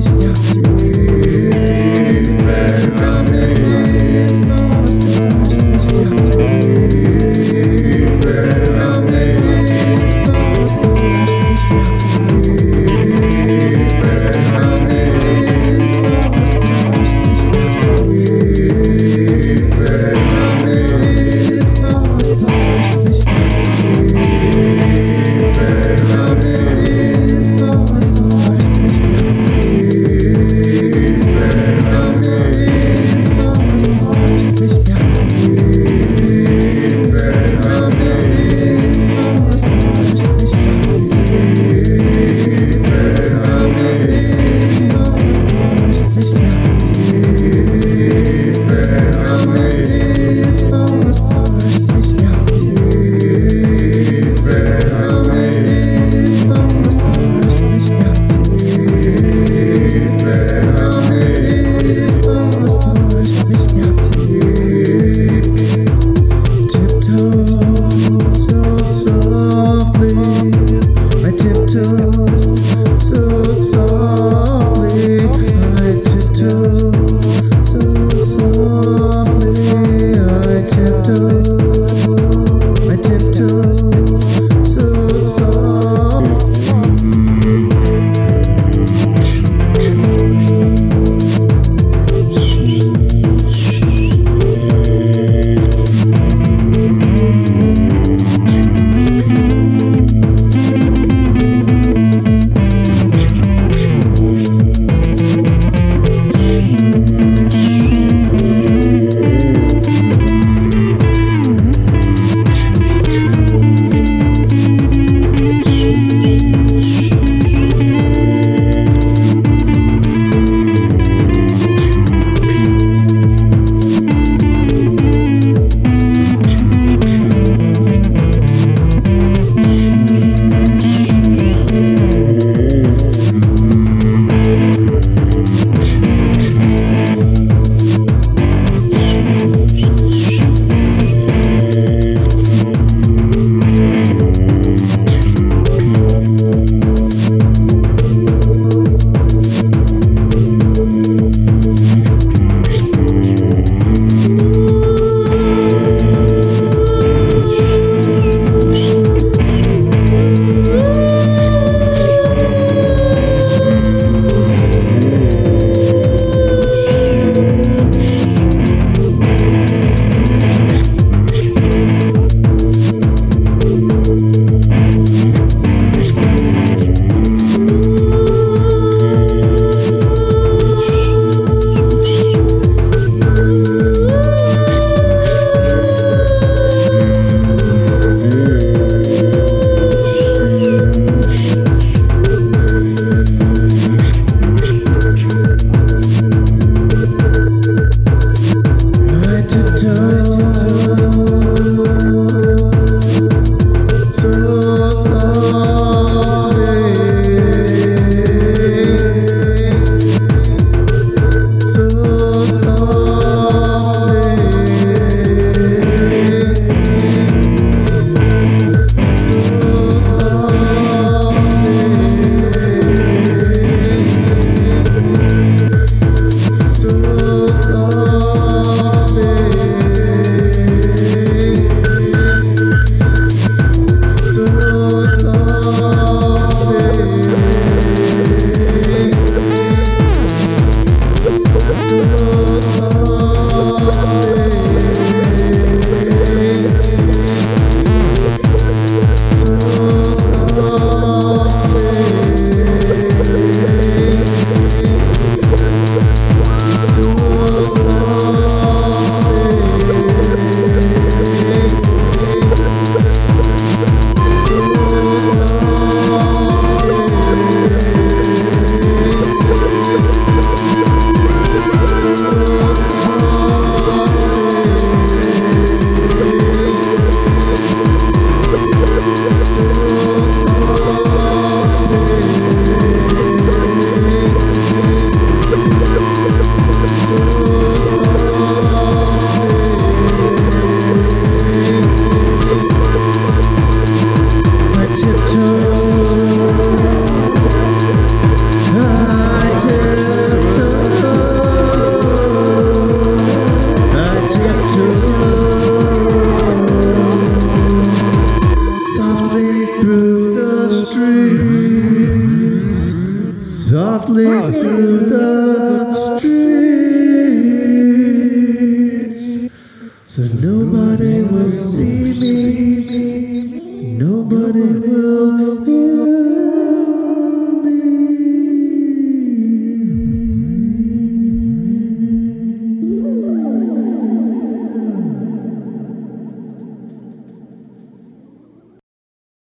this time. But.